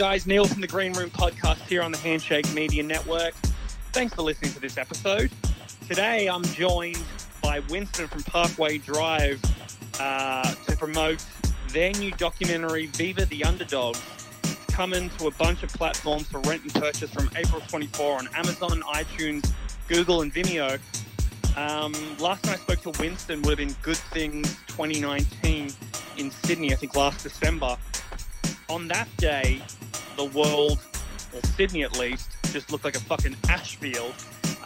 Guys, Neil from the Green Room podcast here on the Handshake Media Network. Thanks for listening to this episode. Today I'm joined by Winston from Parkway Drive uh, to promote their new documentary, Viva the Underdog. It's coming to a bunch of platforms for rent and purchase from April 24 on Amazon, iTunes, Google, and Vimeo. Um, last time I spoke to Winston would have been Good Things 2019 in Sydney, I think last December. On that day, the world, or Sydney at least, just looked like a fucking ash field.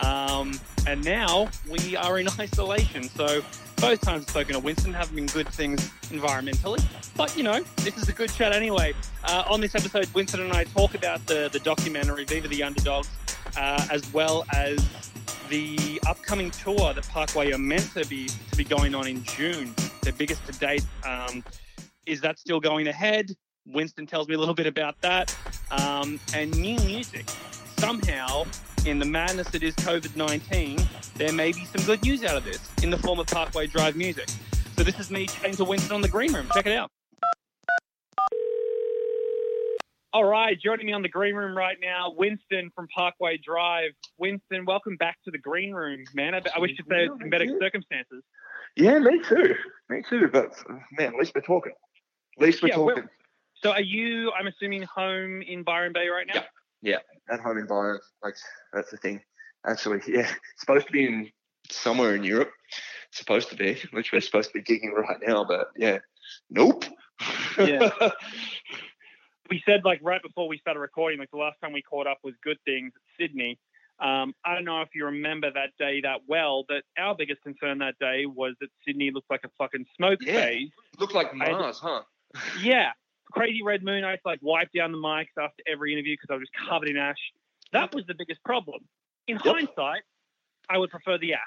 Um, and now we are in isolation. So both times spoken to Winston haven't been good things environmentally. But, you know, this is a good chat anyway. Uh, on this episode, Winston and I talk about the, the documentary, Viva the Underdogs, uh, as well as the upcoming tour that Parkway are meant to be to be going on in June, their biggest to date. Um, is that still going ahead? Winston tells me a little bit about that. Um, and new music. Somehow, in the madness that is COVID 19, there may be some good news out of this in the form of Parkway Drive music. So, this is me chatting to Winston on the green room. Check it out. All right, joining me on the green room right now, Winston from Parkway Drive. Winston, welcome back to the green room, man. I, I wish you'd say in better circumstances. Yeah, me too. Me too. But man, at least we're talking. At least we're Yeah, talking. So, are you? I'm assuming home in Byron Bay right now. Yeah. yeah. At home in Byron. like that's the thing. Actually, yeah, supposed to be in somewhere in Europe. Supposed to be, which we're supposed to be gigging right now. But yeah, nope. Yeah. we said like right before we started recording, like the last time we caught up was Good Things at Sydney. Um, I don't know if you remember that day that well, but our biggest concern that day was that Sydney looked like a fucking smoke Yeah. phase. Look like I- Mars, huh? Yeah, crazy red moon. I had to like wipe down the mics after every interview because I was just covered in ash. That was the biggest problem. In Yep. hindsight, I would prefer the ash.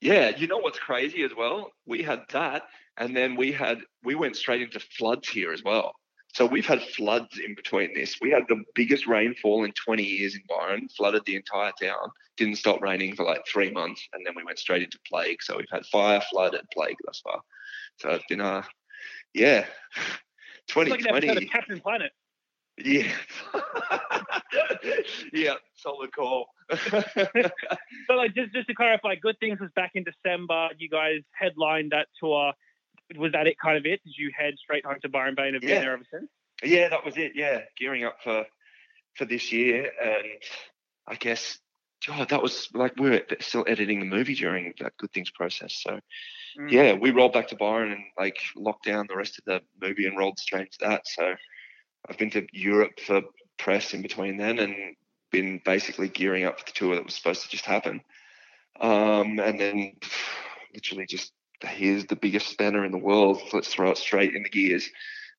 Yeah, you know what's crazy as well? We had that, and then we had we went straight into floods here as well. So we've had floods in between this. We had the biggest rainfall in 20 years in Byron, flooded the entire town. Didn't stop raining for like three months, and then we went straight into plague. So we've had fire, flood, and plague thus far. So it's been uh, yeah, It's like 2020. Captain Planet. Yeah, yeah, solid call. So, like, just just to clarify, Good Things was back in December. You guys headlined that tour. Was that it? Kind of it? Did you head straight home to Byron Bay and have Yeah. been there ever since? Yeah, that was it. Yeah, gearing up for for this year, and I guess, God, that was like we were still editing the movie during that Good Things process. So Mm. yeah, we rolled back to Byron and like locked down the rest of the movie and rolled straight into that. So I've been to Europe for press in between then, and been basically gearing up for the tour that was supposed to just happen. Um, and then literally just here's the biggest spanner in the world. Let's throw it straight in the gears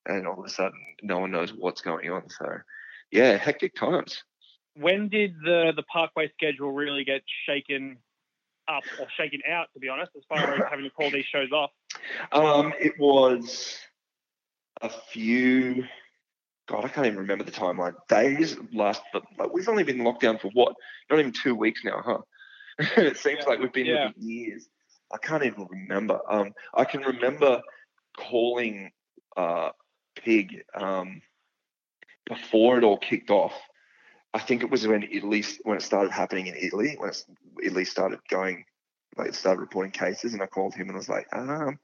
and all of a sudden no one knows what's going on. So yeah, hectic times. When did the the Parkway schedule really get shaken up or shaken out? To be honest, as far as having to call these shows off. Um, it was a few. God, I can't even remember the timeline. Days last, but like, we've only been locked down for what? Not even two weeks now, huh? it seems Yeah. like we've been Yeah. here for years. I can't even remember. Um, I can remember calling uh, Pig um, before it all kicked off. I think it was when Italy, when it started happening in Italy, when it's, Italy started going, like started reporting cases, and I called him and I was like, um,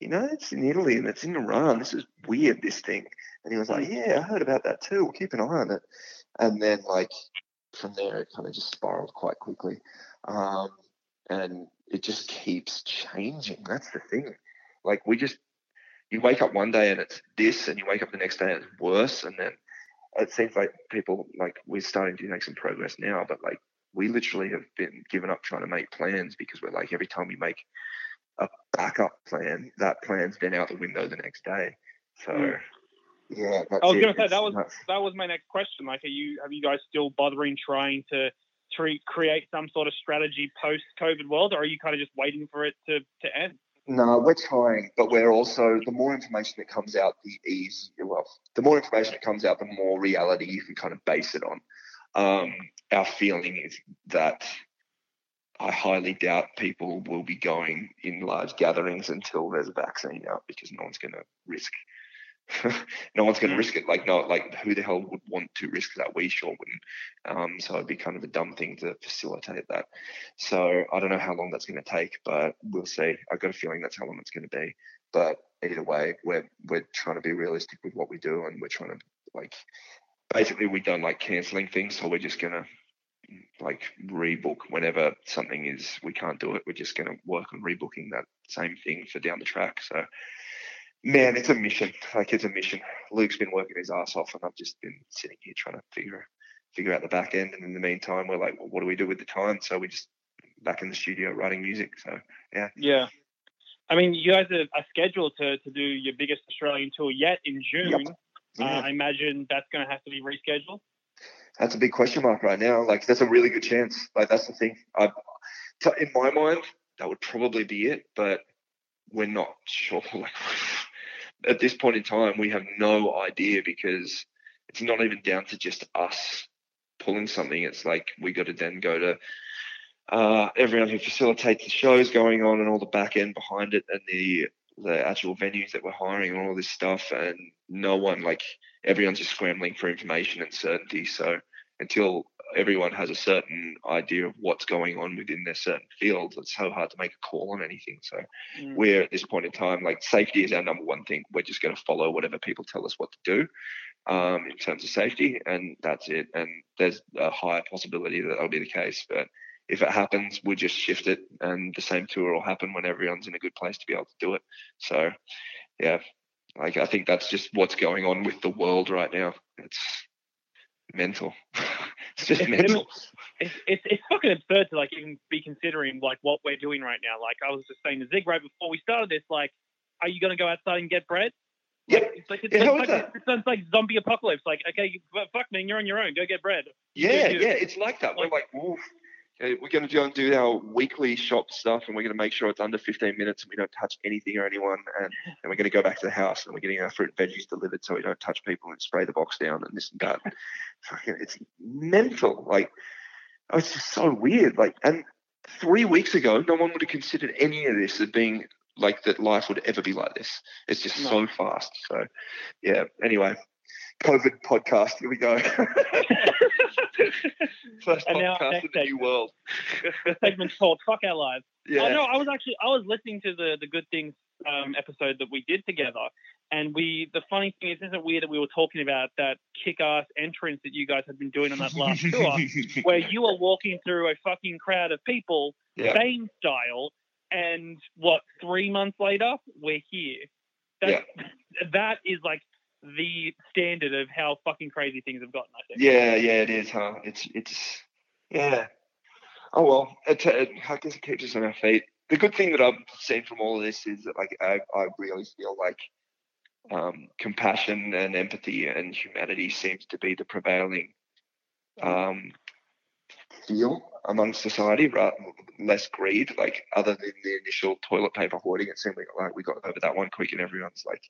you know, it's in Italy and it's in Iran. This is weird, this thing. And he was like, yeah, I heard about that too. We'll keep an eye on it. And then, like, from there, it kind of just spiraled quite quickly. Um, and it just keeps changing. That's the thing. Like, we just, you wake up one day and it's this, and you wake up the next day and it's worse. And then it seems like people, like, we're starting to make some progress now, but like, we literally have been given up trying to make plans because we're like, every time we make a backup plan, that plan's been out the window the next day. So, Mm. yeah, I was it. gonna say, It's that was-. That was my next question. Like, are you have you guys still bothering trying to tre- create some sort of strategy post COVID world, or are you kind of just waiting for it to to end? No, we're trying, but we're also the more information that comes out, the easier. Well, the more information that comes out, the more reality you can kind of base it on. Um, our feeling is that I highly doubt people will be going in large gatherings until there's a vaccine out because no one's going to risk no one's going to Mm. risk it. Like, no, like who the hell would want to risk that? We sure wouldn't. Um, so it'd be kind of a dumb thing to facilitate that. So I don't know how long that's going to take, but we'll see. I've got a feeling that's how long it's going to be. But either way, we're we're trying to be realistic with what we do, and we're trying to like basically we don't like canceling things, so we're just gonna like rebook whenever something is we can't do it. We're just gonna work on rebooking that same thing for down the track. So man, it's a mission. Like it's a mission. Luke's been working his ass off, and I've just been sitting here trying to figure figure out the back end. And in the meantime, we're like, well, what do we do with the time? So we just back in the studio writing music. So Yeah. Yeah. I mean, you guys are, are scheduled to, to do your biggest Australian tour yet in June. yeah. Uh, I imagine that's going to have to be rescheduled. that's a big question mark right now. Like that's a really good chance. Like that's the thing. I, in my mind, that would probably be it, but we're not sure. Like at this point in time, we have no idea because it's not even down to just us pulling something. It's like we got to then go to uh, everyone who facilitates the shows going on and all the back end behind it and the the actual venues that we're hiring and all this stuff and no one like everyone's just scrambling for information and certainty so until everyone has a certain idea of what's going on within their certain fields. It's so hard to make a call on anything. So Mm. we're at this point in time like safety is our number one thing. We're just going to follow whatever people tell us what to do um, in terms of safety and that's it. And there's a higher possibility that that'll be the case but if it happens we'll just shift it and the same tour will happen when everyone's in a good place to be able to do it. So yeah like i think that's just what's going on with the world right now. It's mental it's just It's mental It's, it's, it's fucking absurd to like even be considering like what we're doing right now. Like I was just saying to Zig right before we started this, like, are you going to go outside and get bread? Yep. Like, it's like it's, Yeah, like, it sounds like zombie apocalypse. Like, okay, you, fuck man, you're on your own. Go get bread. Yeah, do. yeah, it's like that. We're like. Okay, we're going to go and do our weekly shop stuff, and we're going to make sure it's under 15 minutes, and we don't touch anything or anyone, and then we're going to go back to the house, and we're getting our fruit and veggies delivered, so we don't touch people and spray the box down and this and that. It's mental. Like, oh, it's just so weird. Like, and three weeks ago, no one would have considered any of this as being like that. Life would ever be like this. It's just No. so fast. So, yeah. Anyway, COVID podcast. Here we go. First And podcast in the new world. segment's called "Fuck Our Lives." yeah. Oh no, I was actually I was listening to the the Good Things um, episode that we did together, and we the funny thing is, isn't it weird that we were talking about that kick-ass entrance that you guys had been doing on that last tour, where you were walking through a fucking crowd of people, Yeah. Bane style, and what three months later we're here. That that is like the standard of how fucking crazy things have gotten. I think. Yeah, yeah, it is, huh? It's it's yeah. Oh well, it, it, I guess it keeps us on our feet. The good thing that I've seen from all of this is that like I, I really feel like um, compassion and empathy and humanity seems to be the prevailing um, feel among society, rather less greed. Like other than the initial toilet paper hoarding, it seemed like, we got over that one quick, and everyone's like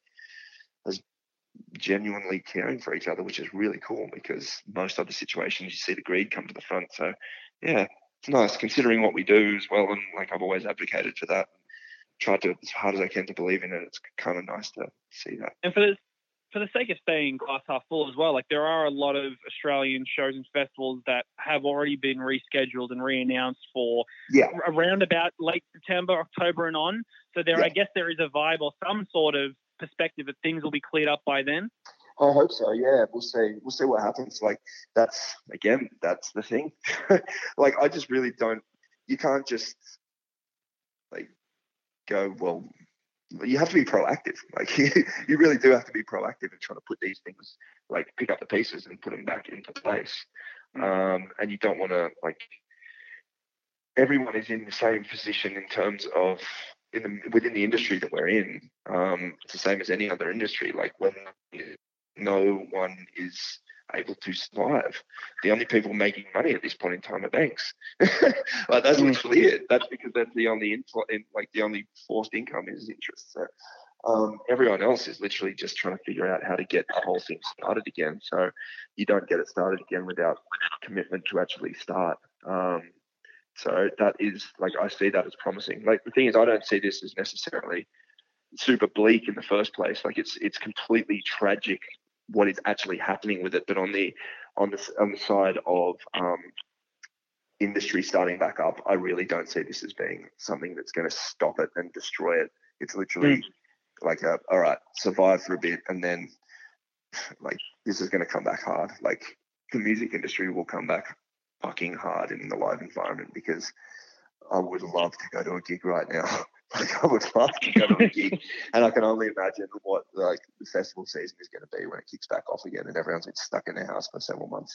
genuinely caring for each other, which is really cool because most other situations you see the greed come to the front. So yeah, it's nice considering what we do as well. And like I've always advocated for that. Tried to as hard as I can to believe in it. It's kind of nice to see that. And for the for the sake of staying glass half full as well, like there are a lot of Australian shows and festivals that have already been rescheduled and re-announced for Yeah. around about late September, October, and on. So there, Yeah. I guess, there is a vibe or some sort of perspective that things will be cleared up by then. I hope so. Yeah, we'll see. We'll see what happens. Like that's again, that's the thing. like I just really don't. You can't just like go. Well, you have to be proactive. Like you, you really do have to be proactive in trying to put these things, like pick up the pieces and put them back into place. Um, and you don't want to like. Everyone is in the same position in terms of in the within the industry that we're in. Um, it's the same as any other industry. Like when no one is able to survive. The only people making money at this point in time are banks. like that's Mm. literally it. That's because that's the only infl- in, like the only forced income is interest. So um, everyone else is literally just trying to figure out how to get the whole thing started again. So you don't get it started again without commitment to actually start. Um, so that is like I see that as promising. Like the thing is, I don't see this as necessarily super bleak in the first place. Like it's it's completely tragic what is actually happening with it. But on the on the on the side of um, industry starting back up, I really don't see this as being something that's going to stop it and destroy it. It's literally mm. like, a, all right, survive for a bit, and then like this is going to come back hard. Like the music industry will come back fucking hard in the live environment because I would love to go to a gig right now. like I would love to go to a gig, and I can only imagine what like the festival season is going to be when it kicks back off again, and everyone's been stuck in their house for several months.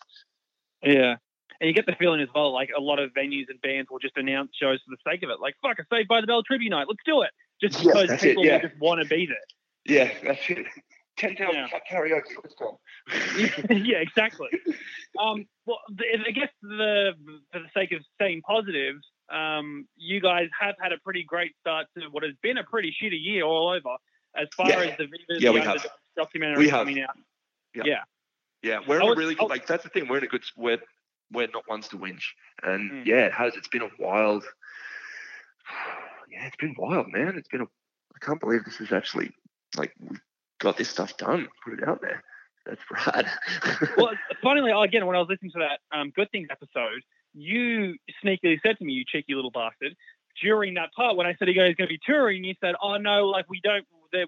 Yeah, and you get the feeling as well, like a lot of venues and bands will just announce shows for the sake of it. Like, fuck, a Saved by the Bell tribute night, let's do it, just because people it, yeah. just want to be there. Yeah, that's it. Ten times yeah. karaoke. Let's go. yeah, exactly. Um, well, I guess the for the sake of staying positive, um, you guys have had a pretty great start to what has been a pretty shitty year all over, as far yeah. as the Viva yeah, we have. documentary we coming have. out. Yeah. yeah. Yeah, we're in a really good, like, that's the thing. We're in a good, we're, we're not ones to whinge. And mm. yeah, it has. It's been a wild, yeah, it's been wild, man. It's been a, I can't believe this is actually, like, we got this stuff done, put it out there. That's rad. well, funnily, again, when I was listening to that um, Good Things episode, you sneakily said to me, you cheeky little bastard, during that part when I said you guys going to be touring, you said, "Oh no, like we don't,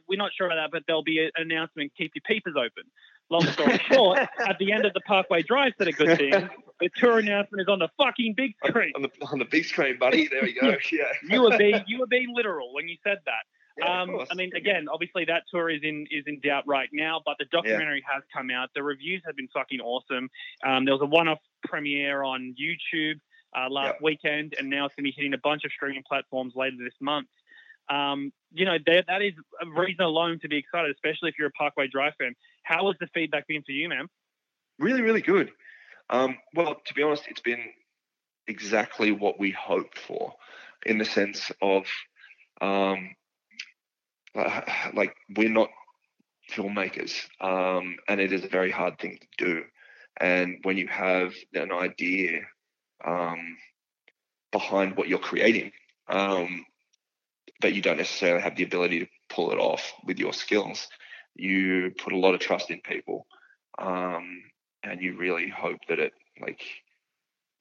we're not sure about that, but there'll be an announcement. Keep your peepers open." Long story short, at the end of the Parkway Drive said a good thing. The tour announcement is on the fucking big screen. On the on the big screen, buddy. There we go. Yeah. you were being you were being literal when you said that. Yeah, um, I mean, again, obviously that tour is in is in doubt right now, but the documentary yeah. has come out. The reviews have been fucking awesome. Um, there was a one-off premiere on YouTube uh, last yep. weekend, and now it's going to be hitting a bunch of streaming platforms later this month. Um, you know, that, that is a reason alone to be excited, especially if you're a Parkway Drive fan. How has the feedback been for you, man? Really, really good. Um, well, to be honest, it's been exactly what we hoped for, in the sense of um, like we're not filmmakers, um, and it is a very hard thing to do. And when you have an idea um, behind what you're creating, um, but you don't necessarily have the ability to pull it off with your skills, you put a lot of trust in people, um, and you really hope that it like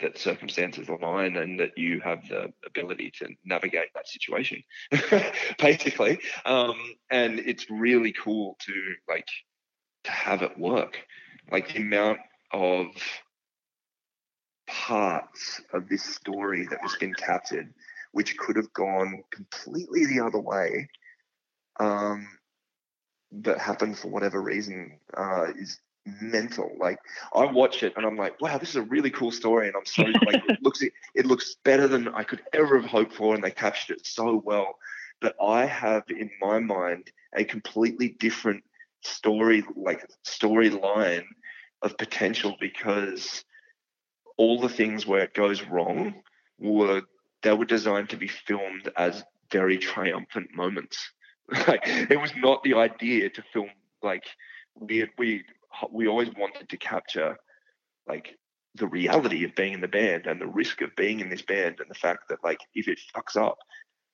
that circumstances align and that you have the ability to navigate that situation basically. Um, and it's really cool to like to have it work. Like the amount of parts of this story that has been captured which could have gone completely the other way um, that happened for whatever reason uh, is mental. Like I watch it and I'm like, wow, this is a really cool story, and I'm so like it looks it looks better than I could ever have hoped for, and they captured it so well. But I have in my mind a completely different story, like storyline of potential because all the things where it goes wrong were they were designed to be filmed as very triumphant moments. like it was not the idea to film like we we we always wanted to capture like the reality of being in the band and the risk of being in this band and the fact that like if it fucks up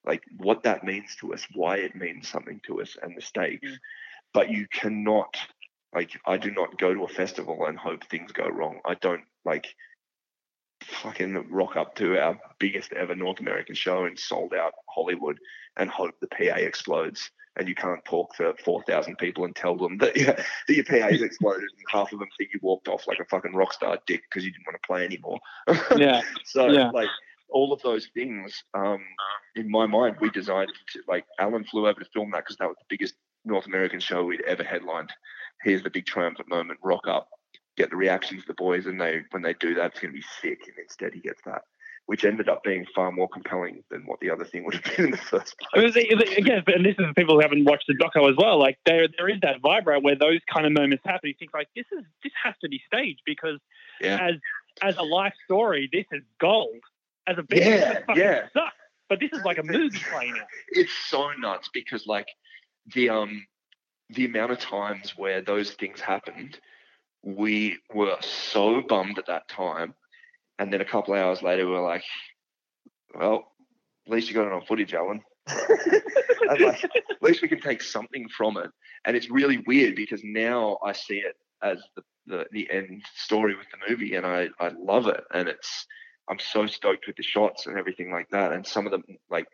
like what that means to us why it means something to us and the stakes. Mm. but you cannot like i do not go to a festival and hope things go wrong. I don't like fucking rock up to our biggest ever north american show in sold out hollywood and hope the pa explodes and you can't talk to 4,000 people and tell them that, yeah, that your PA's exploded and half of them think you walked off like a fucking rock star dick because you didn't want to play anymore. Yeah. so, yeah. like, all of those things, um, in my mind, we designed to, like, Alan flew over to film that because that was the biggest North American show we'd ever headlined. Here's the big triumphant moment, rock up, get the reactions of the boys, and they when they do that, it's going to be sick. And instead, he gets that which ended up being far more compelling than what the other thing would have been in the first place. again, and this is people who haven't watched the doco as well. Like there, there is that vibe right where those kind of moments happen. You think like this is this has to be staged because yeah. as as a life story, this is gold. As a business, yeah, yeah. Sucks. But this is like a movie playing out. It's so nuts because like the um the amount of times where those things happened, we were so bummed at that time and then a couple hours later, we were like, well, at least you got it on footage, Alan. like, at least we can take something from it. And it's really weird because now I see it as the, the, the end story with the movie, and I, I love it. And it's I'm so stoked with the shots and everything like that. And some of them, like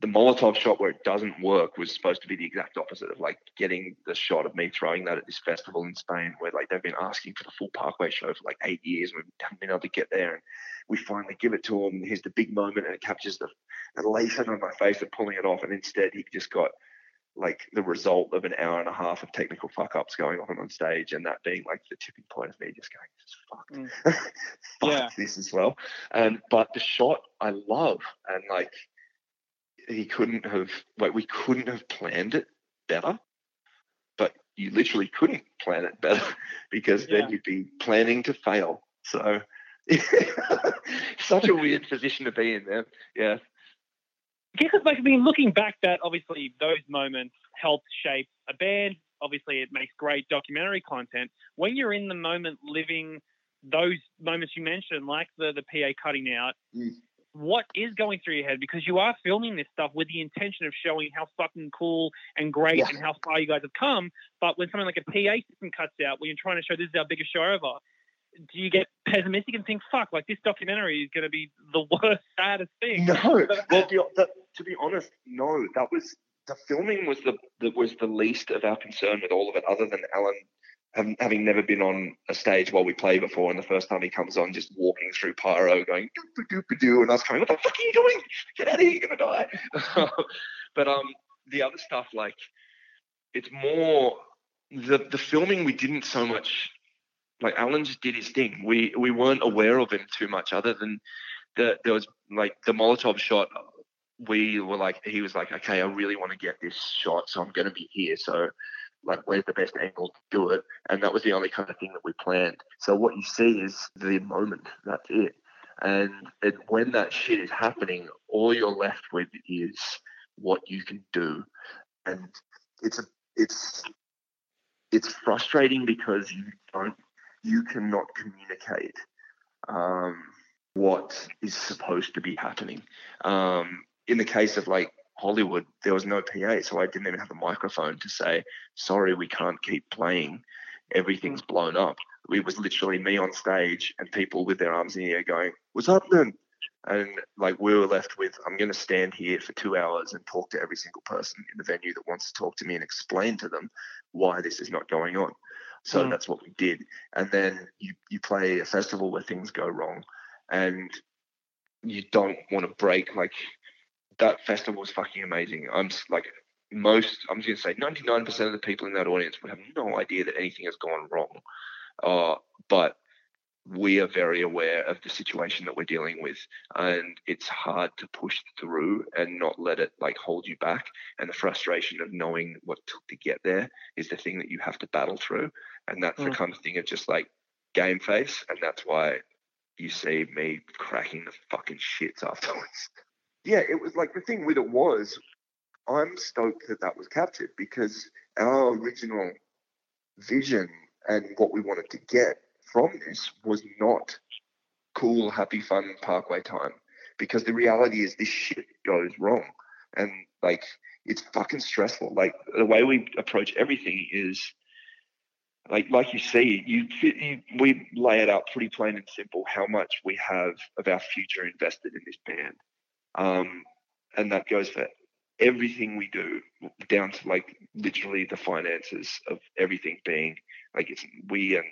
the Molotov shot where it doesn't work was supposed to be the exact opposite of like getting the shot of me throwing that at this festival in Spain where like they've been asking for the full Parkway show for like eight years and we haven't been able to get there and we finally give it to him. and Here's the big moment and it captures the elation on my face of pulling it off and instead he just got like the result of an hour and a half of technical fuck ups going on on stage and that being like the tipping point of me just going, fuck, mm. fuck yeah. this as well. And but the shot I love and like he couldn't have like we couldn't have planned it better but you literally couldn't plan it better because yeah. then you'd be planning to fail. So such a weird position to be in there yeah. Because like I mean looking back that obviously those moments helped shape a band. Obviously it makes great documentary content. When you're in the moment living those moments you mentioned like the the PA cutting out mm what is going through your head because you are filming this stuff with the intention of showing how fucking cool and great yeah. and how far you guys have come. But when something like a PA system cuts out, when you're trying to show this is our biggest show ever, do you get pessimistic and think, fuck, like this documentary is going to be the worst, saddest thing? No. well, the, the, to be honest, no. That was the filming was the, the was the least of our concern with all of it, other than Alan having never been on a stage while we play before, and the first time he comes on, just walking through pyro, going doop doop doo, and I was coming, what the fuck are you doing? Get out of here, you're gonna die. but um, the other stuff, like, it's more the the filming. We didn't so much like Alan just did his thing. We we weren't aware of him too much, other than the there was like the Molotov shot. We were like, he was like, okay, I really want to get this shot, so I'm to be here. So like where's the best angle to do it? And that was the only kind of thing that we planned. So what you see is the moment. That's it. And, and when that shit is happening all you're left with is what you can do. And it's a it's it's frustrating because you don't you cannot communicate um, what is supposed to be happening. Um, in the case of like Hollywood, there was no PA, so I didn't even have a microphone to say, sorry, we can't keep playing. Everything's mm. blown up. It was literally me on stage and people with their arms in the air going, what's happening? And like we were left with, I'm going to stand here for two hours and talk to every single person in the venue that wants to talk to me and explain to them why this is not going on. So mm. that's what we did. And then you, you play a festival where things go wrong and you don't want to break like that festival was fucking amazing. I'm like most, I'm just gonna say 99% of the people in that audience would have no idea that anything has gone wrong. Uh, but we are very aware of the situation that we're dealing with and it's hard to push through and not let it like hold you back and the frustration of knowing what took to get there is the thing that you have to battle through and that's mm. the kind of thing of just like game face and that's why you see me cracking the fucking shits afterwards yeah, it was like the thing with it was, I'm stoked that that was captured because our original vision and what we wanted to get from this was not cool, happy, fun Parkway time. Because the reality is, this shit goes wrong, and like it's fucking stressful. Like the way we approach everything is like like you see, you, you, we lay it out pretty plain and simple how much we have of our future invested in this band, um, and that goes for everything we do, down to like literally the finances of everything being like it's we and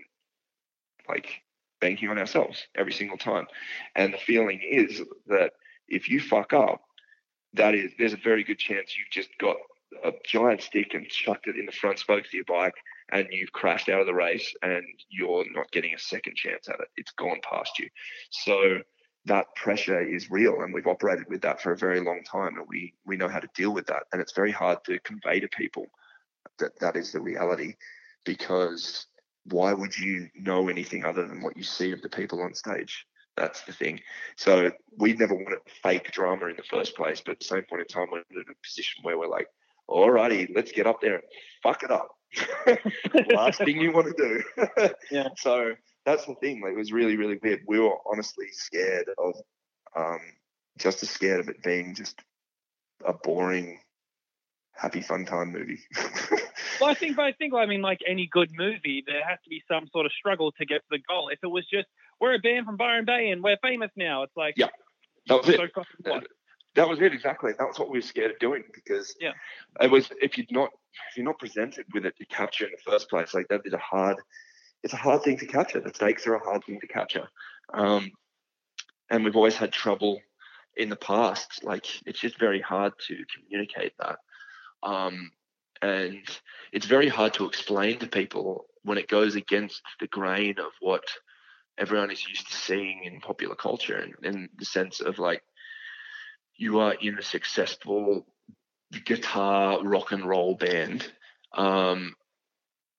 like banking on ourselves every single time. And the feeling is that if you fuck up, that is there's a very good chance you've just got a giant stick and chucked it in the front spokes of your bike and you've crashed out of the race and you're not getting a second chance at it. It's gone past you. So that pressure is real and we've operated with that for a very long time and we we know how to deal with that. And it's very hard to convey to people that that is the reality because why would you know anything other than what you see of the people on stage? That's the thing. So we never wanted fake drama in the first place but at the same point in time we're in a position where we're like alrighty let's get up there and fuck it up. Last thing you want to do. Yeah. So that's the thing. Like, it was really, really weird. We were honestly scared of, um, just as scared of it being just a boring, happy fun time movie. well, I think, but I think, I mean, like any good movie, there has to be some sort of struggle to get to the goal. If it was just we're a band from Byron Bay and we're famous now, it's like yeah, that was it. fucking what? That was it exactly. That was what we were scared of doing because Yeah. it was if you're not if you're not presented with it to capture in the first place, like that is a hard it's a hard thing to capture. The stakes are a hard thing to capture. Um, and we've always had trouble in the past. Like it's just very hard to communicate that. Um, and it's very hard to explain to people when it goes against the grain of what everyone is used to seeing in popular culture and in the sense of like you are in a successful guitar rock and roll band um,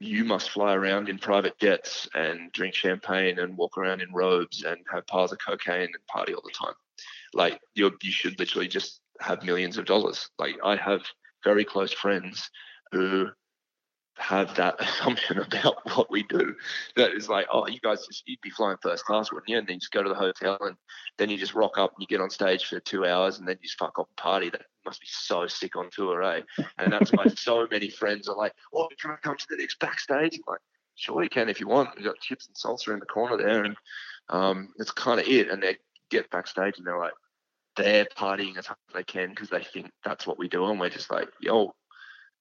you must fly around in private jets and drink champagne and walk around in robes and have piles of cocaine and party all the time. Like you, you should literally just have millions of dollars. Like I have very close friends who have that assumption about what we do. That is like, oh, you guys just you'd be flying first class, wouldn't you? And then you just go to the hotel and then you just rock up and you get on stage for two hours and then you just fuck off and party. That must be so sick on tour, eh? And that's why so many friends are like, oh, can I come to the next backstage? I'm like, sure you can if you want. We've got chips and salsa in the corner there, and um, that's kind of it. And they get backstage and they're like, they're partying as hard as they can because they think that's what we do, and we're just like, yo,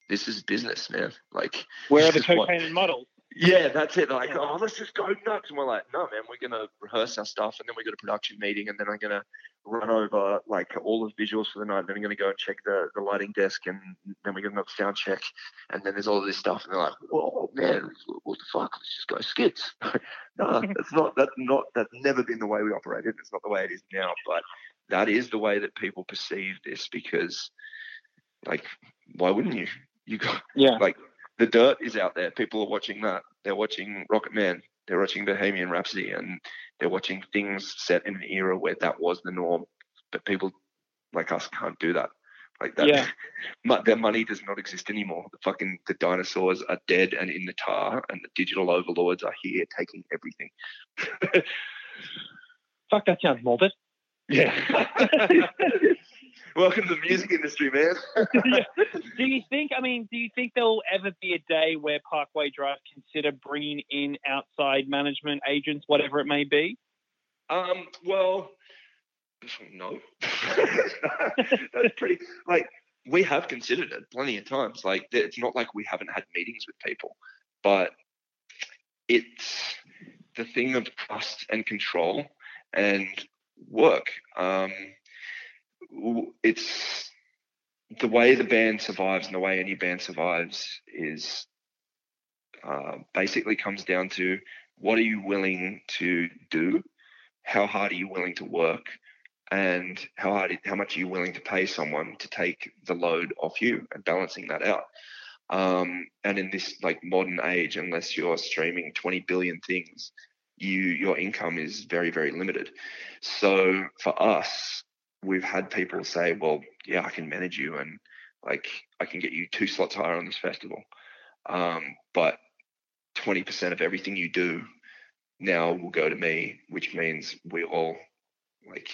this is business, man. Like, Where are the is what- cocaine and models? Yeah, that's it. They're like, oh, let's just go nuts. And we're like, no, man, we're gonna rehearse our stuff, and then we got a production meeting, and then I'm gonna run over like all the visuals for the night. And then I'm gonna go and check the, the lighting desk, and then we're gonna have a sound check, and then there's all of this stuff, and they're like, whoa, man, what the fuck? Let's just go skits. no, that's not that's not that's never been the way we operated. It's not the way it is now, but that is the way that people perceive this because, like, why wouldn't you? You got Yeah. like the dirt is out there. People are watching that. They're watching Rocketman. They're watching Bohemian Rhapsody, and they're watching things set in an era where that was the norm. But people like us can't do that. Like that, Yeah. their money does not exist anymore. The fucking the dinosaurs are dead and in the tar, and the digital overlords are here taking everything. Fuck, that sounds morbid. Yeah. Welcome to the music industry, man. do you think? I mean, do you think there will ever be a day where Parkway Drive consider bringing in outside management agents, whatever it may be? Um, well, no. That's pretty like we have considered it plenty of times. Like it's not like we haven't had meetings with people, but it's the thing of trust and control and work. Um, it's the way the band survives and the way any band survives is uh, basically comes down to what are you willing to do? How hard are you willing to work? And how hard how much are you willing to pay someone to take the load off you and balancing that out? Um, and in this like modern age unless you're streaming 20 billion things you your income is very very limited. So for us we've had people say well yeah i can manage you and like i can get you two slots higher on this festival. Um, but 20% of everything you do now will go to me, which means we all like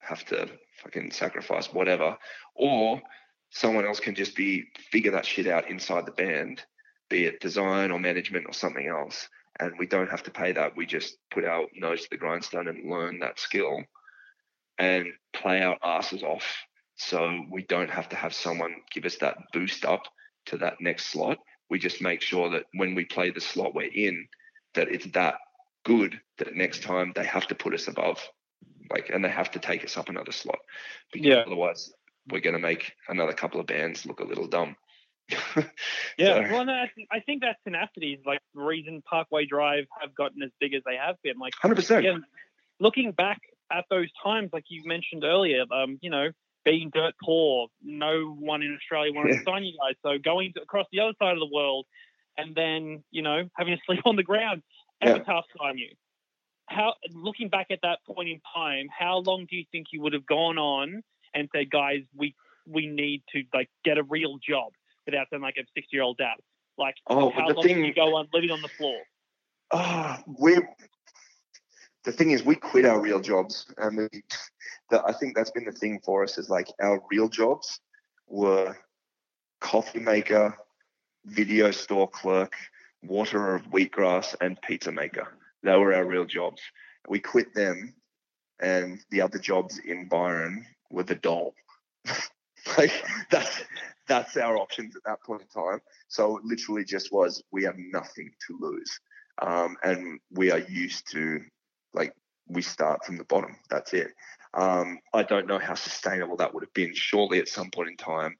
have to fucking sacrifice whatever, or someone else can just be figure that shit out inside the band, be it design or management or something else, and we don't have to pay that. We just put our nose to the grindstone and learn that skill and play our asses off, so we don't have to have someone give us that boost up to that next slot. We just make sure that when we play the slot we're in, that it's that good that next time they have to put us above, like, and they have to take us up another slot, because Yeah. otherwise we're going to make another couple of bands look a little dumb. Yeah, So- well, no, I think- I think that tenacity is like the reason Parkway Drive have gotten as big as they have been. Like, hundred percent. looking back at those times, like you mentioned earlier, um, you know, being dirt poor, no one in Australia wanted Yeah. to sign you guys. So going to, across the other side of the world, and then you know having to sleep on the ground, Yeah. Epitaph sign you. How looking back at that point in time, how long do you think you would have gone on and said, guys, we we need to like get a real job without sounding like a sixty year old dad? Like, Oh, how long thing, you go on living on the floor? Ah, we. The thing is, we quit our real jobs, and we. The, I think that's been the thing for us is like our real jobs were coffee maker, video store clerk, waterer of wheatgrass, and pizza maker. They were our real jobs. We quit them, and the other jobs in Byron were the doll. like that's that's our options at that point in time. So it literally just was we have nothing to lose, um, and we are used to like we start from the bottom. That's it. Um, I don't know how sustainable that would have been. Surely at some point in time,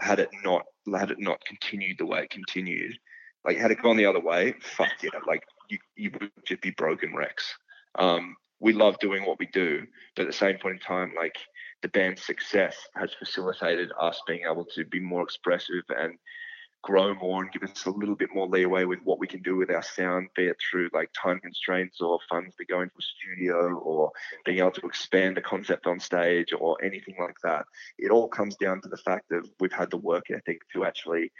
had it not had it not continued the way it continued, like had it gone the other way, fuck yeah, like you you would just be broken wrecks. Um, we love doing what we do, but at the same point in time, like the band's success has facilitated us being able to be more expressive and grow more and give us a little bit more leeway with what we can do with our sound, be it through like time constraints or funds to go into a studio or being able to expand a concept on stage or anything like that. It all comes down to the fact that we've had the work ethic to actually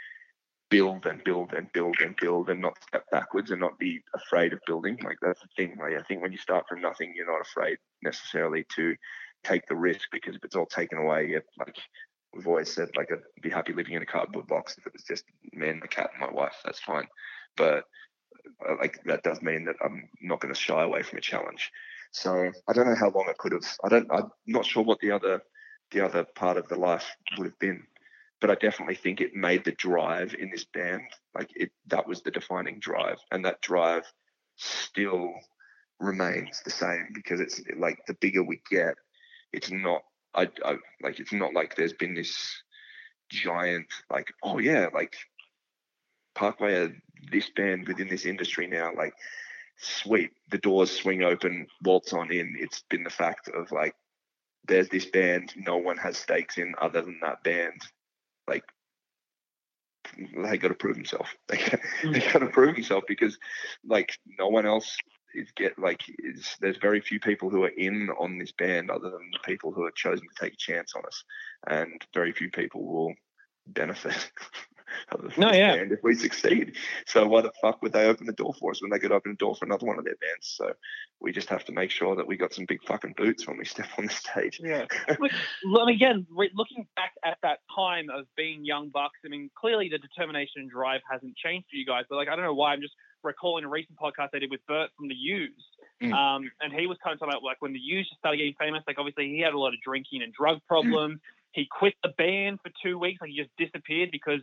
build and build and build and build and not step backwards and not be afraid of building. Like that's the thing. Like I think when you start from nothing, you're not afraid necessarily to take the risk because if it's all taken away, like we've always said like I'd be happy living in a cardboard box if it was just me and my cat and my wife. That's fine, but uh, like that does mean that I'm not going to shy away from a challenge. So I don't know how long I could have. I don't. I'm not sure what the other the other part of the life would have been, but I definitely think it made the drive in this band like it. That was the defining drive, and that drive still remains the same because it's like the bigger we get, it's not I, I like it's not like there's been this giant like oh yeah like Parkway are this band within this industry now like sweet the doors swing open waltz on in. It's been the fact of like there's this band no one has stakes in other than that band. Like they got to prove himself they, they got to prove himself because like no one else is get like is there's very few people who are in on this band other than the people who have chosen to take a chance on us, and very few people will benefit. no, yeah. And if we succeed, so why the fuck would they open the door for us when they could open the door for another one of their bands? So we just have to make sure that we got some big fucking boots when we step on the stage. Yeah. Look, again, looking back at that time of being young bucks, I mean, clearly the determination and drive hasn't changed for you guys. But like, I don't know why. I'm just recalling a recent podcast I did with Bert from the Used. Mm. Um, and he was kind of talking about like when the Used started getting famous, like obviously he had a lot of drinking and drug problems. Mm. He quit the band for two weeks, like he just disappeared because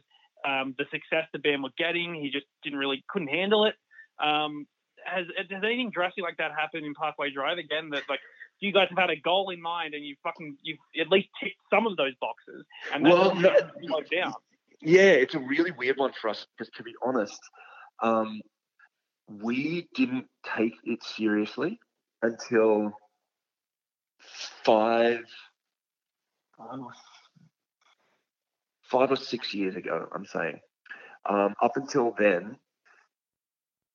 um, the success the band were getting, he just didn't really couldn't handle it. Um, has has anything drastic like that happened in Parkway Drive again? That like you guys have had a goal in mind and you fucking you've at least ticked some of those boxes and that's well, no, slowed down. Yeah, it's a really weird one for us because to be honest, um, we didn't take it seriously until five, five or six years ago, I'm saying. Um, up until then,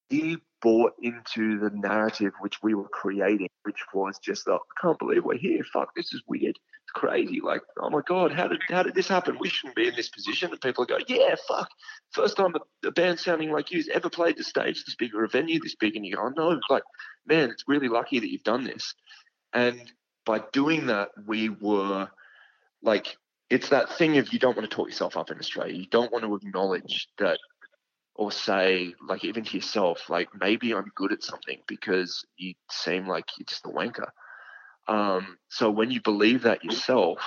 he bought into the narrative which we were creating, which was just like, I can't believe we're here. Fuck, this is weird. Crazy. Like, oh my god, how did how did this happen? We shouldn't be in this position. And people go, yeah, fuck. First time a, a band sounding like you's ever played the stage this big or a venue this big, and you go, oh no, like, man, it's really lucky that you've done this. And by doing that, we were like, it's that thing of you don't want to talk yourself up in Australia. You don't want to acknowledge that or say like even to yourself like maybe i'm good at something because you seem like you're just a wanker um, so when you believe that yourself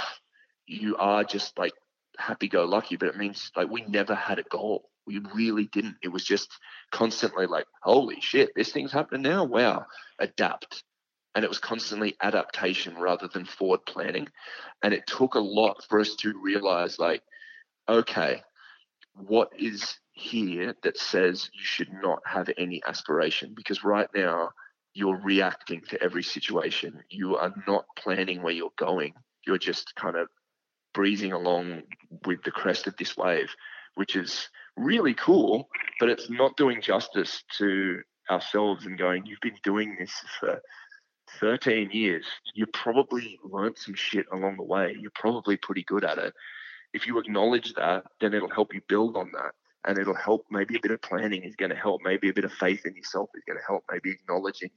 you are just like happy-go-lucky but it means like we never had a goal. We really didn't. It was just constantly like holy shit this thing's happening now? Wow. Adapt. And it was constantly adaptation rather than forward planning. And it took a lot for us to realize like okay what is here that says you should not have any aspiration? Because right now you're reacting to every situation. You are not planning where you're going. You're just kind of breezing along with the crest of this wave, which is really cool, but it's not doing justice to ourselves and going, you've been doing this for 13 years. You probably learned some shit along the way. You're probably pretty good at it. If you acknowledge that, then it'll help you build on that and it'll help. Maybe a bit of planning is going to help. Maybe a bit of faith in yourself is going to help. Maybe acknowledging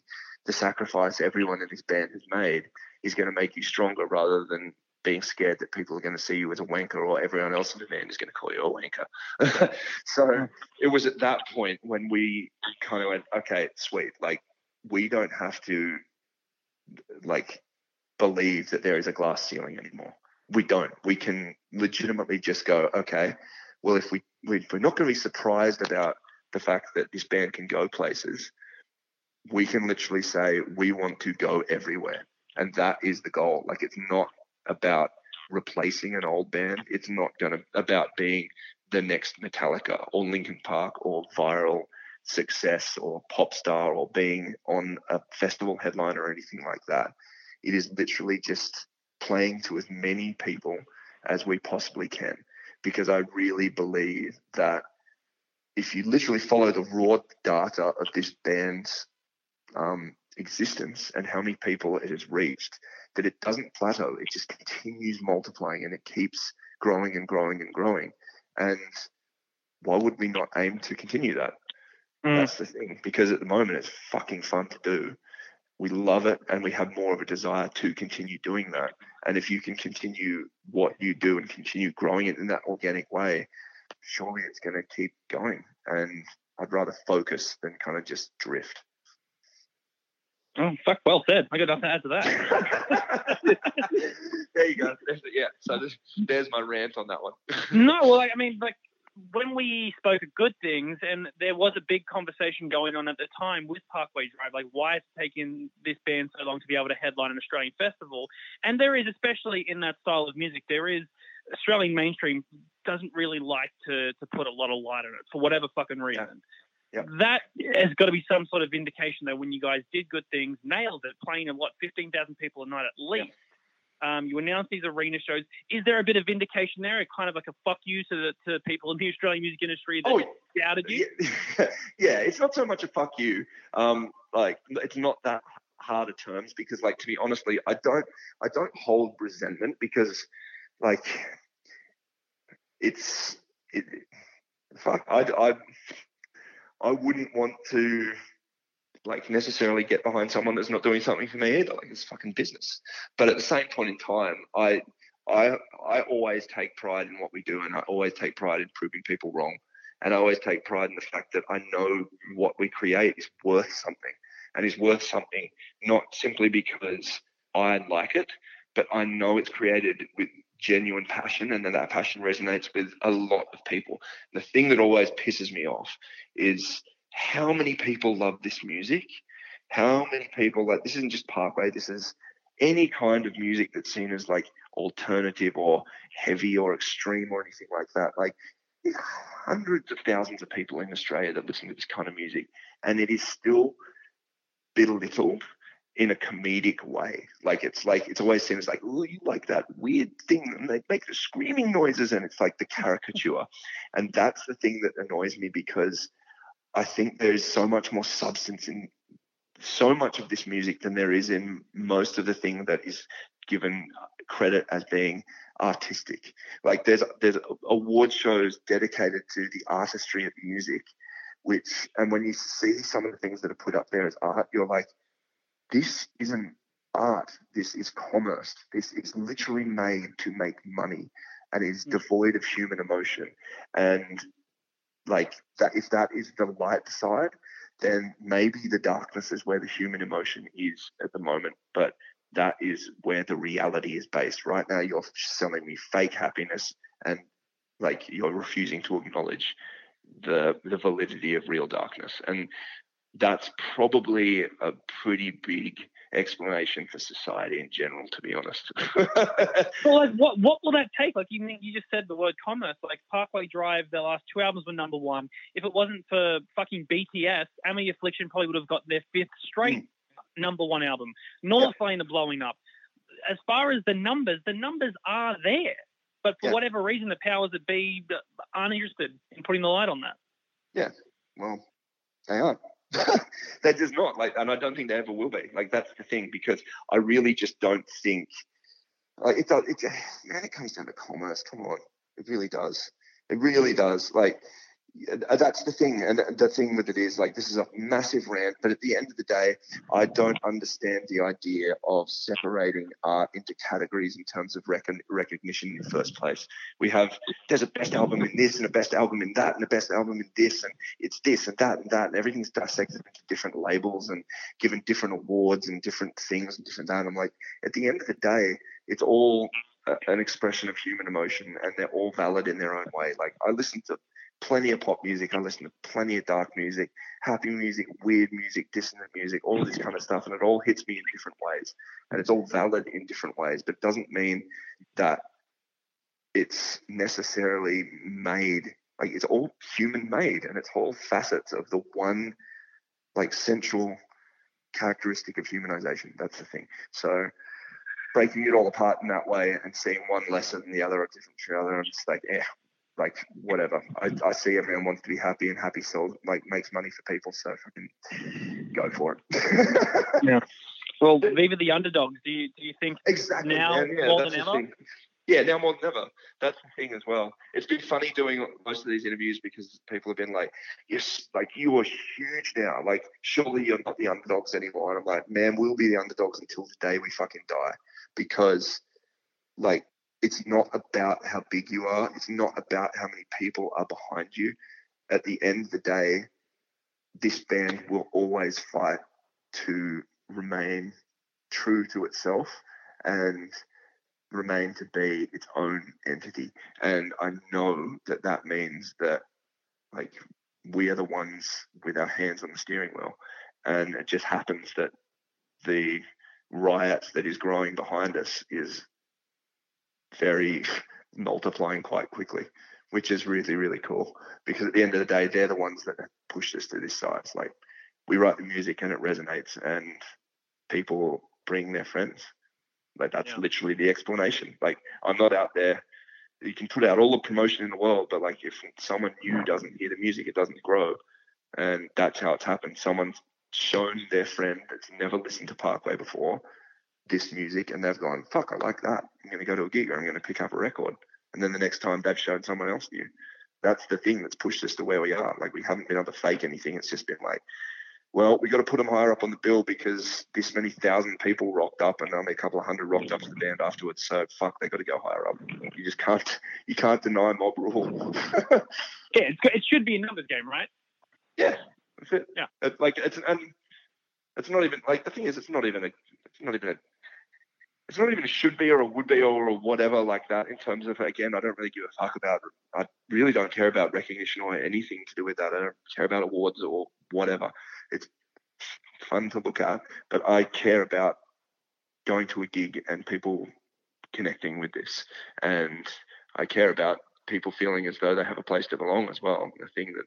the sacrifice everyone in this band has made is going to make you stronger rather than being scared that people are going to see you as a wanker or everyone else in the band is going to call you a wanker. so it was at that point when we kind of went, okay, sweet. Like we don't have to like believe that there is a glass ceiling anymore. We don't. We can legitimately just go, okay, well, if we, we we're not going to be surprised about the fact that this band can go places, we can literally say we want to go everywhere, and that is the goal. Like it's not about replacing an old band. It's not going to about being the next Metallica or Linkin Park or viral success or pop star or being on a festival headline or anything like that. It is literally just playing to as many people as we possibly can because I really believe that if you literally follow the raw data of this band's um, existence and how many people it has reached, that it doesn't plateau. It just continues multiplying and it keeps growing and growing and growing. And why would we not aim to continue that? Mm. That's the thing. Because at the moment, it's fucking fun to do. We love it and we have more of a desire to continue doing that. And if you can continue what you do and continue growing it in that organic way, surely it's going to keep going. And I'd rather focus than kind of just drift. Oh, fuck, well said. I got nothing to add to that. there you go. Yeah, so this, there's my rant on that one. no, well, I mean, like, when we spoke of good things, and there was a big conversation going on at the time with Parkway Drive, like why it's taken this band so long to be able to headline an Australian festival. And there is, especially in that style of music, there is Australian mainstream doesn't really like to to put a lot of light on it for whatever fucking reason. Yeah. That has got to be some sort of indication that when you guys did good things, nailed it, playing at what fifteen thousand people a night at least. Yeah. Um, you announce these arena shows. Is there a bit of vindication there? Kind of like a fuck you to the, to people in the Australian music industry that oh, doubted you? Yeah, yeah, it's not so much a fuck you. Um, like it's not that hard of terms because, like, to be honestly, I don't I don't hold resentment because, like, it's it, fuck. I, I I wouldn't want to like necessarily get behind someone that's not doing something for me either. Like it's fucking business. But at the same point in time, I I I always take pride in what we do, and I always take pride in proving people wrong. And I always take pride in the fact that I know what we create is worth something, and is worth something not simply because I like it, but I know it's created with genuine passion and then that passion resonates with a lot of people. The thing that always pisses me off is how many people love this music. How many people like this isn't just Parkway, this is any kind of music that's seen as like alternative or heavy or extreme or anything like that. Like hundreds of thousands of people in Australia that listen to this kind of music, and it is still belittled in a comedic way. Like it's like it's always seen as like, oh, you like that weird thing, and they make the screaming noises, and it's like the caricature, and that's the thing that annoys me because I think there's so much more substance in so much of this music than there is in most of the thing that is given credit as being artistic. Like there's there's award shows dedicated to the artistry of music, which and when you see some of the things that are put up there as art, you're like, this isn't art. This is commerce. This is literally made to make money and is mm. devoid of human emotion. And like that if that is the light side then maybe the darkness is where the human emotion is at the moment but that is where the reality is based. Right now you're selling me fake happiness and like you're refusing to acknowledge the the validity of real darkness. And that's probably a pretty big explanation for society in general, to be honest. well, like, what what will that take? Like you you just said the word commerce. Like Parkway Drive, their last two albums were number one. If it wasn't for fucking BTS, Amity Affliction probably would have got their fifth straight mm. number one album. North yeah. Lane are blowing up. As far as the numbers, the numbers are there, but for yeah. whatever reason, the powers that be aren't interested in putting the light on that. Yeah, well, they are. they're just not like, and I don't think they ever will be. Like that's the thing because I really just don't think like it does. It man, it comes down to commerce. Come on, it really does. It really does. Like that's the thing and the thing with it is like this is a massive rant but at the end of the day i don't understand the idea of separating art into categories in terms of rec- recognition in the first place. We have there's a best album in this and a best album in that and a best album in this and it's this and that and that and everything's dissected into different labels and given different awards and different things and different that. And i'm like at the end of the day it's all uh, an expression of human emotion and they're all valid in their own way. Like i listen to plenty of pop music. I listen to plenty of dark music, happy music, weird music, dissonant music, all this kind of stuff. And it all hits me in different ways. And it's all valid in different ways, but it doesn't mean that it's necessarily made like it's all human made and it's all facets of the one like central characteristic of humanization. That's the thing. So breaking it all apart in that way and seeing one lesser than the other or different to the other, I'm just like, yeah, like whatever. I, I see everyone wants to be happy and happy sells like makes money for people, so fucking go for it. yeah. Well, viva the underdogs. Do you do you think exactly now yeah, more than ever? Thing. Yeah, now more than ever. That's the thing as well. It's been funny doing most of these interviews because people have been like, "Yes, like you are huge now. Like surely you're not the underdogs anymore." And I'm like, "Man, we'll be the underdogs until the day we fucking die," because like it's not about how big you are. It's not about how many people are behind you. At the end of the day, this band will always fight to remain true to itself and remain to be its own entity. And I know that that means that, like, we are the ones with our hands on the steering wheel. And it just happens that the riot that is growing behind us is very multiplying quite quickly, which is really, really cool. Because at the end of the day, they're the ones that pushed us to this size. Like we write the music and it resonates and people bring their friends. Like that's yeah. literally the explanation. Like I'm not out there. You can put out all the promotion in the world, but like if someone new doesn't hear the music, it doesn't grow. And that's how it's happened. Someone's shown their friend that's never listened to Parkway before this music and they've gone, fuck, I like that. I'm going to go to a gig or I'm going to pick up a record. And then the next time they've shown someone else new. That's the thing that's pushed us to where we are. Like we haven't been able to fake anything. It's just been like, well, we got to put them higher up on the bill because this many thousand people rocked up and only a couple of hundred rocked up to the band afterwards. So fuck, they got to go higher up. You just can't, you can't deny mob rule. yeah, it should be a numbers game, right? Yeah, that's it. Yeah, it's like it's and it's not even like the thing is, it's not even a, it's not even a it's not even a should be or a would be or a whatever like that in terms of again i don't really give a fuck about i really don't care about recognition or anything to do with that. I don't care about awards or whatever. It's fun to look at but i care about going to a gig and people connecting with this. And i care about people feeling as though they have a place to belong as well. The thing that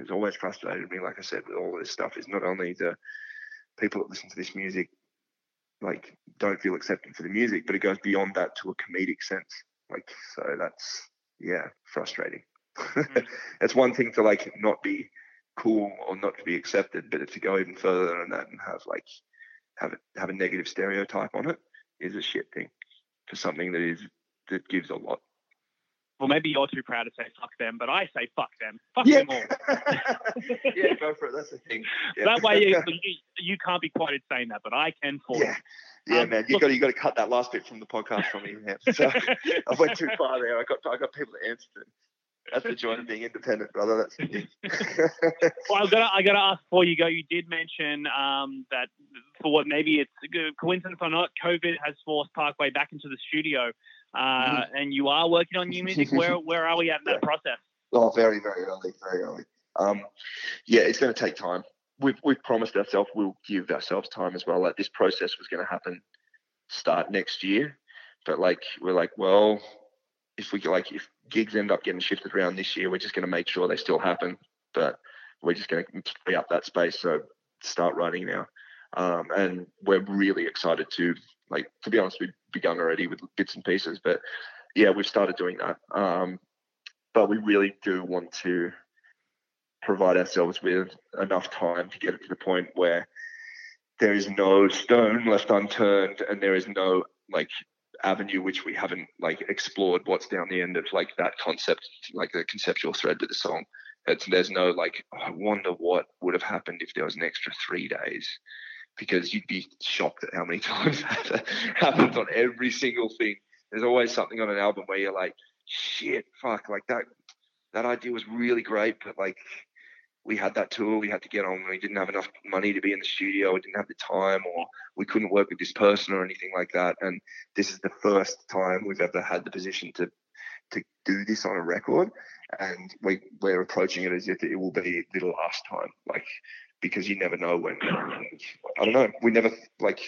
has always frustrated me like i said with all this stuff is not only the people that listen to this music like don't feel accepted for the music, but it goes beyond that to a comedic sense. Like so that's yeah, frustrating. Mm. it's one thing to like not be cool or not to be accepted, but to go even further than that and have like have it have a negative stereotype on it is a shit thing for something that is that gives a lot well, maybe you're too proud to say fuck them, but I say fuck them. Fuck yeah. them all. yeah, go for it. That's the thing. Yeah. That way, you, you, you, can't be quoted saying that, but I can for yeah. Yeah, um, man, you got you got to cut that last bit from the podcast from me. So I went too far there. I got I got people to answer it. That's the joy of being independent, brother. That's the thing. well, I got I got to ask before you go. You did mention um, that for what maybe it's coincidence or not, COVID has forced Parkway back into the studio. Mm-hmm. uh, and you are working on new music. Where where are we at in that process? Oh, very very early, very early. Um, yeah, it's going to take time. We've we've promised ourselves we'll give ourselves time as well. Like this process was going to happen start next year, but like we're like, well, if we like if gigs end up getting shifted around this year, we're just going to make sure they still happen. But we're just going to free up that space. So start writing now. Um, and we're really excited to like to be honest, we've begun already with bits and pieces, but yeah, we've started doing that. Um, but we really do want to provide ourselves with enough time to get it to the point where there is no stone left unturned and there is no like avenue which we haven't like explored what's down the end of like that concept like the conceptual thread to the song It's there's no like oh, I wonder what would have happened if there was an extra three days, because you'd be shocked at how many times that happens on every single thing. There's always something on an album where you're like, shit, fuck, like that that idea was really great, but like we had that tour we had to get on. We didn't have enough money to be in the studio. We didn't have the time, or we couldn't work with this person or anything like that. And this is the first time we've ever had the position to to do this on a record, and we we're approaching it as if it will be the last time, like because you never know when. I don't know. We never like,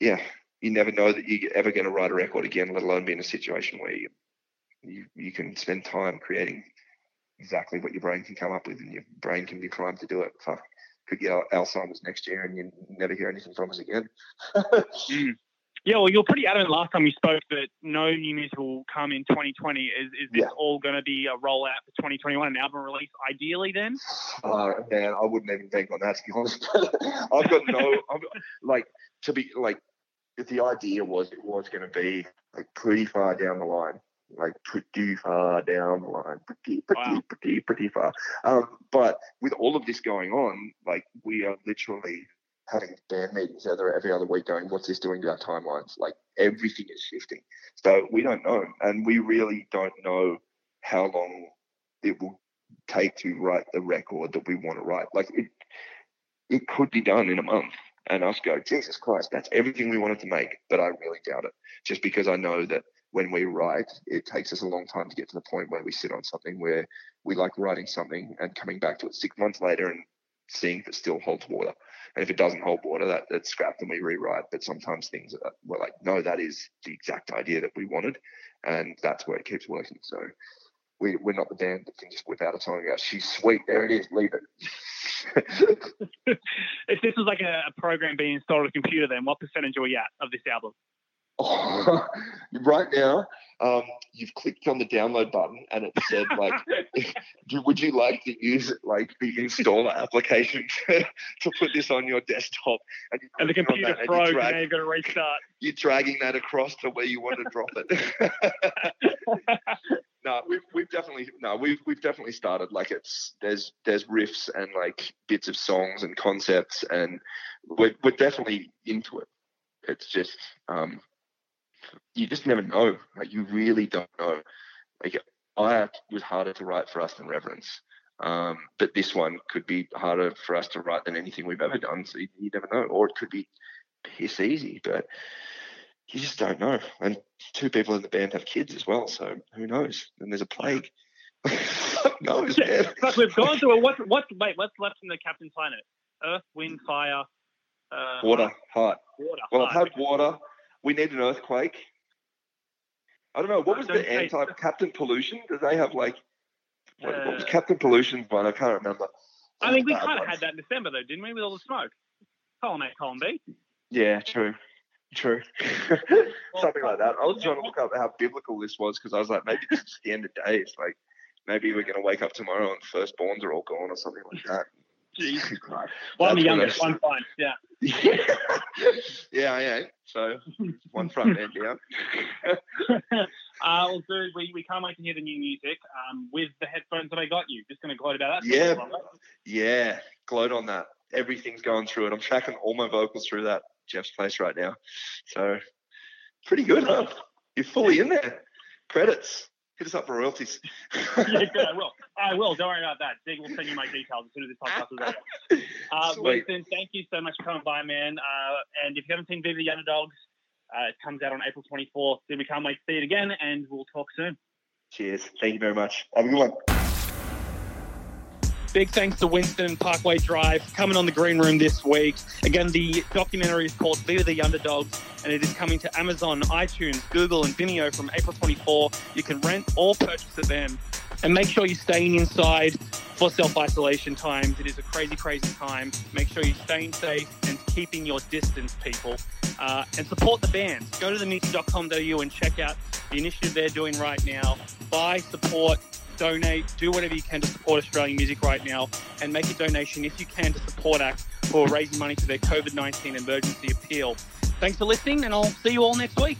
yeah, you never know that you're ever going to write a record again, let alone be in a situation where you you, you can spend time creating exactly what your brain can come up with, and your brain can be primed to do it. Fuck, could get Alzheimer's next year, and you never hear anything from us again. mm. Yeah, well, you're pretty adamant last time we spoke that no new music will come in 2020. Is, is this yeah. all going to be a rollout for 2021, an album release ideally then? Uh, man, I wouldn't even think on that to be honest. I've got no, I've got, like, to be like, if the idea was it was going to be like pretty far down the line like pretty far down the line, pretty, pretty, wow. pretty, pretty far. Um, but with all of this going on, like we are literally having band meetings every other week going, what's this doing to our timelines? Like everything is shifting. So we don't know. And we really don't know how long it will take to write the record that we want to write. Like it, it could be done in a month and us go, Jesus Christ, that's everything we wanted to make. But I really doubt it just because I know that when we write, it takes us a long time to get to the point where we sit on something where we like writing something and coming back to it six months later and seeing if it still holds water. And if it doesn't hold water, that that's scrapped and we rewrite. But sometimes things are, we're like, no, that is the exact idea that we wanted, and that's where it keeps working. So we, we're not the band that can just whip out a song and go, she's sweet, there it is, leave it. if this was like a, a program being installed on a computer, then what percentage are we at of this album? Oh, right now, um, you've clicked on the download button and it said like, would you like to use like the installer application to, to put this on your desktop? And, and the computer froze, and, drag, now you've got to restart. You're dragging that across to where you want to drop it. no, we've we've definitely no, we've we've definitely started. Like it's there's there's riffs and like bits of songs and concepts, and we're we're definitely into it. It's just um, you just never know. Like you really don't know. Like Ire was harder to write for us than Reverence. Um, but this one could be harder for us to write than anything we've ever done. So you, you never know. Or it could be piss easy, but you just don't know. And two people in the band have kids as well, so who knows? And there's a plague. knows, man. But we've gone through it. What's what's wait, what's left in the Captain Planet? Earth, wind, fire, uh, water, heart. Water. Well, I've had water we need an earthquake. I don't know. What was the anti Captain Pollution? Did they have like what, uh, what was uh, Captain Pollution's one? I can't remember. I think we kind of had that in December though, didn't we, with all the smoke? Column A, column B. Yeah, true. True. Something like that. I was trying to look up how biblical this was because I was like, maybe this is the end of days. Like, maybe we're going to wake up tomorrow and firstborns are all gone or something like that. Jesus Christ. Well, I'm the youngest, one fine. Yeah. yeah, yeah. So one front end down. uh, well, dude, we, we can't wait to hear the new music um, with the headphones that I got you. Just going to gloat about that. Yeah, yeah, gloat on that. Everything's going through it. I'm tracking all my vocals through that Jeff's place right now. So pretty good, huh? You're fully in there. Credits. Hit us up for royalties. yeah, good. I will. I will. Don't worry about that. Dig will send you my details as soon as this podcast is over. Uh, Winston, thank you so much for coming by, man. Uh, and if you haven't seen Viva the Underdogs, uh, it comes out on April 24th. Then we can't wait to see it again, and we'll talk soon. Cheers. Thank you very much. Have a good one. Big thanks to Winston Parkway Drive coming on the green room this week. Again, the documentary is called Viva the Underdogs and it is coming to Amazon, iTunes, Google, and Vimeo from April 24. You can rent or purchase it then. And make sure you're staying inside for self isolation times. It is a crazy, crazy time. Make sure you're staying safe and keeping your distance, people. Uh, and support the band. Go to themeeting.com.au and check out the initiative they're doing right now. Buy, support, donate, do whatever you can to support Australian music right now, and make a donation if you can to Support Act, for raising money for their COVID 19 emergency appeal. Thanks for listening, and I'll see you all next week.